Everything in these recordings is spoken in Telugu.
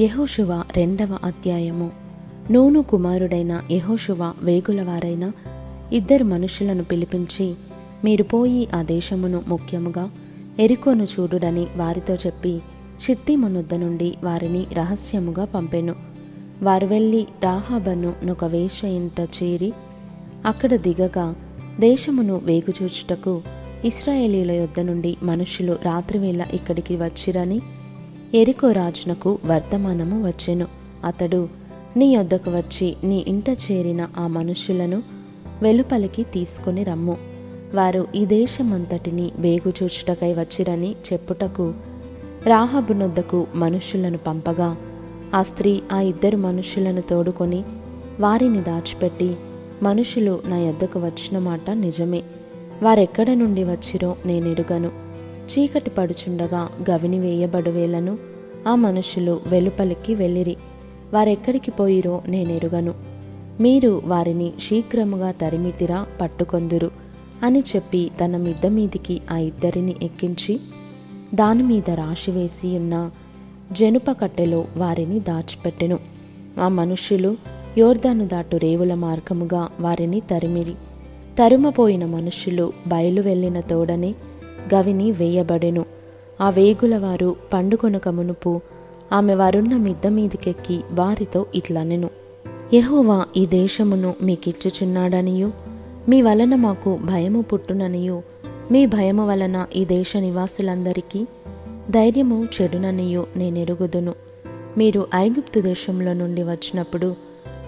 యహోశువ రెండవ అధ్యాయము. నూను కుమారుడైన యహోశువ వేగులవారైన ఇద్దరు మనుషులను పిలిపించి మీరు పోయి ఆ దేశమును ముఖ్యముగా ఎరుకోను చూడుడని వారితో చెప్పి షిత్తీమునొద్ద నుండి వారిని రహస్యముగా పంపెను. వారు వెళ్ళి రాహాబను నొక వేష ఇంట చేరి అక్కడ దిగగా దేశమును వేగుచూచుటకు ఇస్రాయేలీల యొద్ద నుండి మనుషులు రాత్రివేళ ఇక్కడికి వచ్చిరని ఎరికో రాజునకు వర్తమానము వచ్చెను. అతడు నీ యొద్దకు వచ్చి నీ ఇంట చేరిన ఆ మనుషులను వెలుపలికి తీసుకొని రమ్ము. వారు ఈ దేశమంతటిని వేగుచూచుటకై వచ్చిరని చెప్పుటకు రాహబునొద్దకు మనుషులను పంపగా ఆ స్త్రీ ఆ ఇద్దరు మనుషులను తోడుకొని వారిని దాచిపెట్టి మనుషులు నా యొద్దకు వచ్చిన మాట నిజమే. వారెక్కడ నుండి వచ్చిరో నేనెరుగను. చీకటి పడుచుండగా గవిని వేయబడువేలను? ఆ మనుషులు వెలుపలికి వెళ్ళిరి. వారెక్కడికి పోయిరో నేనెరుగను. మీరు వారిని శీఘ్రముగా తరిమితిరా పట్టుకొందురు అని చెప్పి తన మిద్ద మీదికి ఆ ఇద్దరిని ఎక్కించి దానిమీద రాశివేసి ఉన్న జనుప కట్టెలో వారిని దాచిపెట్టెను. ఆ మనుష్యులు యోర్దాను దాటు రేవుల మార్గముగా వారిని తరిమిరి. తరుమపోయిన మనుష్యులు బయలు వెళ్ళిన తోడనే గవిని వేయబడెను. ఆ వేగుల వారు పండుకొనక మునుపు ఆమె వారున్న మిద్ద మీదికెక్కి వారితో ఇట్లనెను. యహోవా ఈ దేశమును మీకిచ్చుచున్నాడనియు? మీ వలన మాకు భయము పుట్టుననియు? మీ భయము వలన ఈ దేశ నివాసులందరికీ ధైర్యము చెడుననియు నేనెరుగుదును. మీరు ఐగుప్తు దేశంలో నుండి వచ్చినప్పుడు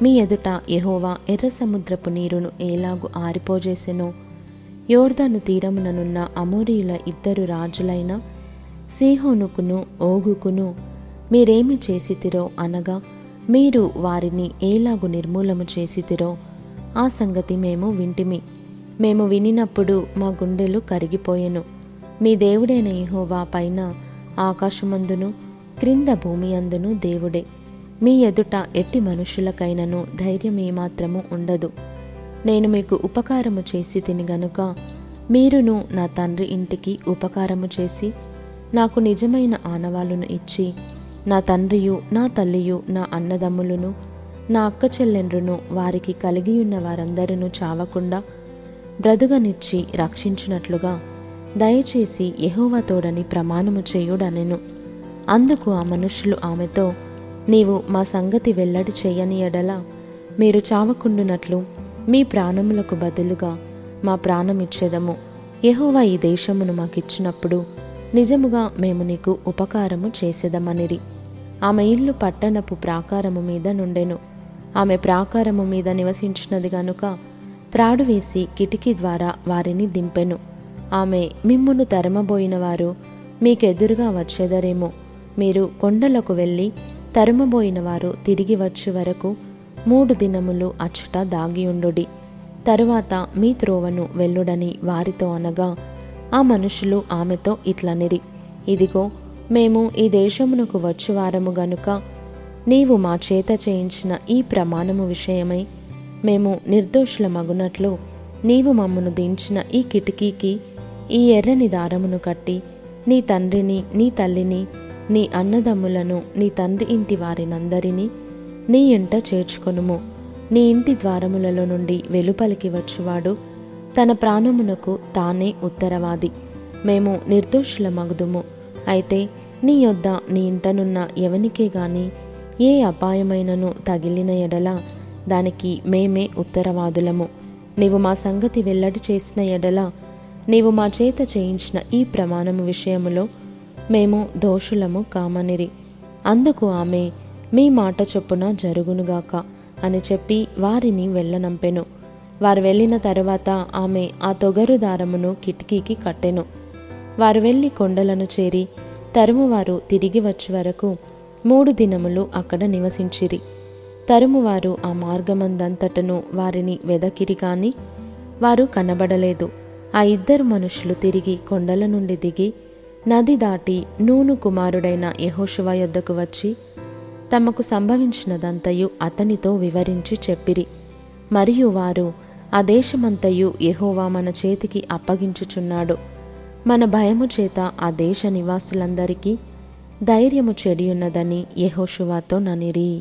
మీ ఎదుట యహోవా ఎర్ర సముద్రపు నీరును ఏలాగు ఆరిపోజేసెనో? యోర్దాను తీరముననున్న అమోరీల ఇద్దరు రాజులైన సీహోనుకును ఓగుకును మీరేమి చేసితిరో అనగా మీరు వారిని ఏలాగు నిర్మూలము చేసితిరో ఆ సంగతి మేము వింటిమి. మేము వినినప్పుడు మా గుండెలు కరిగిపోయెను. మీ దేవుడైన ఇహోవా పైన ఆకాశమందును క్రింద భూమి అందును దేవుడే. మీ ఎదుట ఎట్టి మనుషులకైనను ధైర్యం ఏమాత్రము ఉండదు. నేను మీకు ఉపకారము చేసి తిని గనుక మీరును నా తండ్రి ఇంటికి ఉపకారము చేసి నాకు నిజమైన ఆనవాలును ఇచ్చి నా తండ్రియు నా తల్లియు నా అన్నదమ్ములను నా అక్క చెల్లెండ్రును వారికి ఉన్న వారందరూ చావకుండా బ్రదుగనిచ్చి రక్షించినట్లుగా దయచేసి యహోవతోడని ప్రమాణము చేయుడనెను. అందుకు ఆ మనుషులు ఆమెతో నీవు మా సంగతి వెల్లడి చేయని ఎడల మీరు చావకుండునట్లు మీ ప్రాణములకు బదులుగా మా ప్రాణమిచ్చేదము. యహోవా ఈ దేశమును మాకిచ్చినప్పుడు నిజముగా మేము నీకు ఉపకారము చేసేదమనిరి. ఆమె ఇల్లు పట్టణపు ప్రాకారము మీద నుండెను. ఆమె ప్రాకారము మీద నివసించినది గనుక త్రాడు వేసి కిటికీ ద్వారా వారిని దింపెను. ఆమె మిమ్మును తరమబోయిన వారు మీకెదురుగా వచ్చేదరేమో. మీరు కొండలకు వెళ్ళి తరుమబోయిన వారు తిరిగి వచ్చే వరకు మూడు దినములు అచ్చట దాగియుండుడి. తరువాత మీ త్రోవను వెళ్ళుడని వారితో అనగా ఆ మనుషులు ఆమెతో ఇట్లనిరి ఇదిగో మేము ఈ దేశమునకు వచ్చువారము గనుక నీవు మా చేత చేయించిన ఈ ప్రమాణము విషయమై మేము నిర్దోషుల మగునట్లు నీవు మమ్మను దించిన ఈ కిటికీకి ఈ ఎర్రని దారమును కట్టి నీ తండ్రిని నీ తల్లిని నీ అన్నదమ్ములను నీ తండ్రి ఇంటి వారినందరినీ నీ ఇంట చేర్చుకొనుము. నీ ఇంటి ద్వారములలో నుండి వెలుపలికి వచ్చువాడు. తన ప్రాణమునకు తానే ఉత్తరవాది. మేము నిర్దోషులమగుదుము. అయితే నీ యొద్ద నీ ఇంటనున్న ఎవనికే గాని ఏ అపాయమైనను తగిలిన ఎడల దానికి మేమే ఉత్తరవాదులము. నీవు మా సంగతి వెల్లడి చేసిన ఎడల నీవు మా చేత చేయించిన ఈ ప్రమాణము విషయములో మేము దోషులము కామనిరి. అందుకు ఆమె మీ మాట చొప్పున జరుగునుగాక అని చెప్పి వారిని వెళ్ళనంపెను. వారు వెళ్ళిన తరువాత ఆమె ఆ తొగరు దారమును కిటికీకి కట్టెను. వారు వెళ్ళి కొండలను చేరి తరుమువారు తిరిగి వచ్చే వరకు మూడు దినములు అక్కడ నివసించిరి. తరుమువారు ఆ మార్గమందంతటను వారిని వెదకిరి కాని వారు కనబడలేదు. ఆ ఇద్దరు మనుషులు తిరిగి కొండల నుండి దిగి నది దాటి నూను కుమారుడైన యహోశువ యొద్దకు వచ్చి తమకు సంభవించినదంతయు అతనితో వివరించి చెప్పిరి. మరియు వారు ఆ దేశమంతయు యహోవా మన చేతికి అప్పగించుచున్నాడు. మన భయము చేత ఆ దేశ నివాసులందరికీ ధైర్యము చెడియున్నదని యహోషువాతో ననిరి.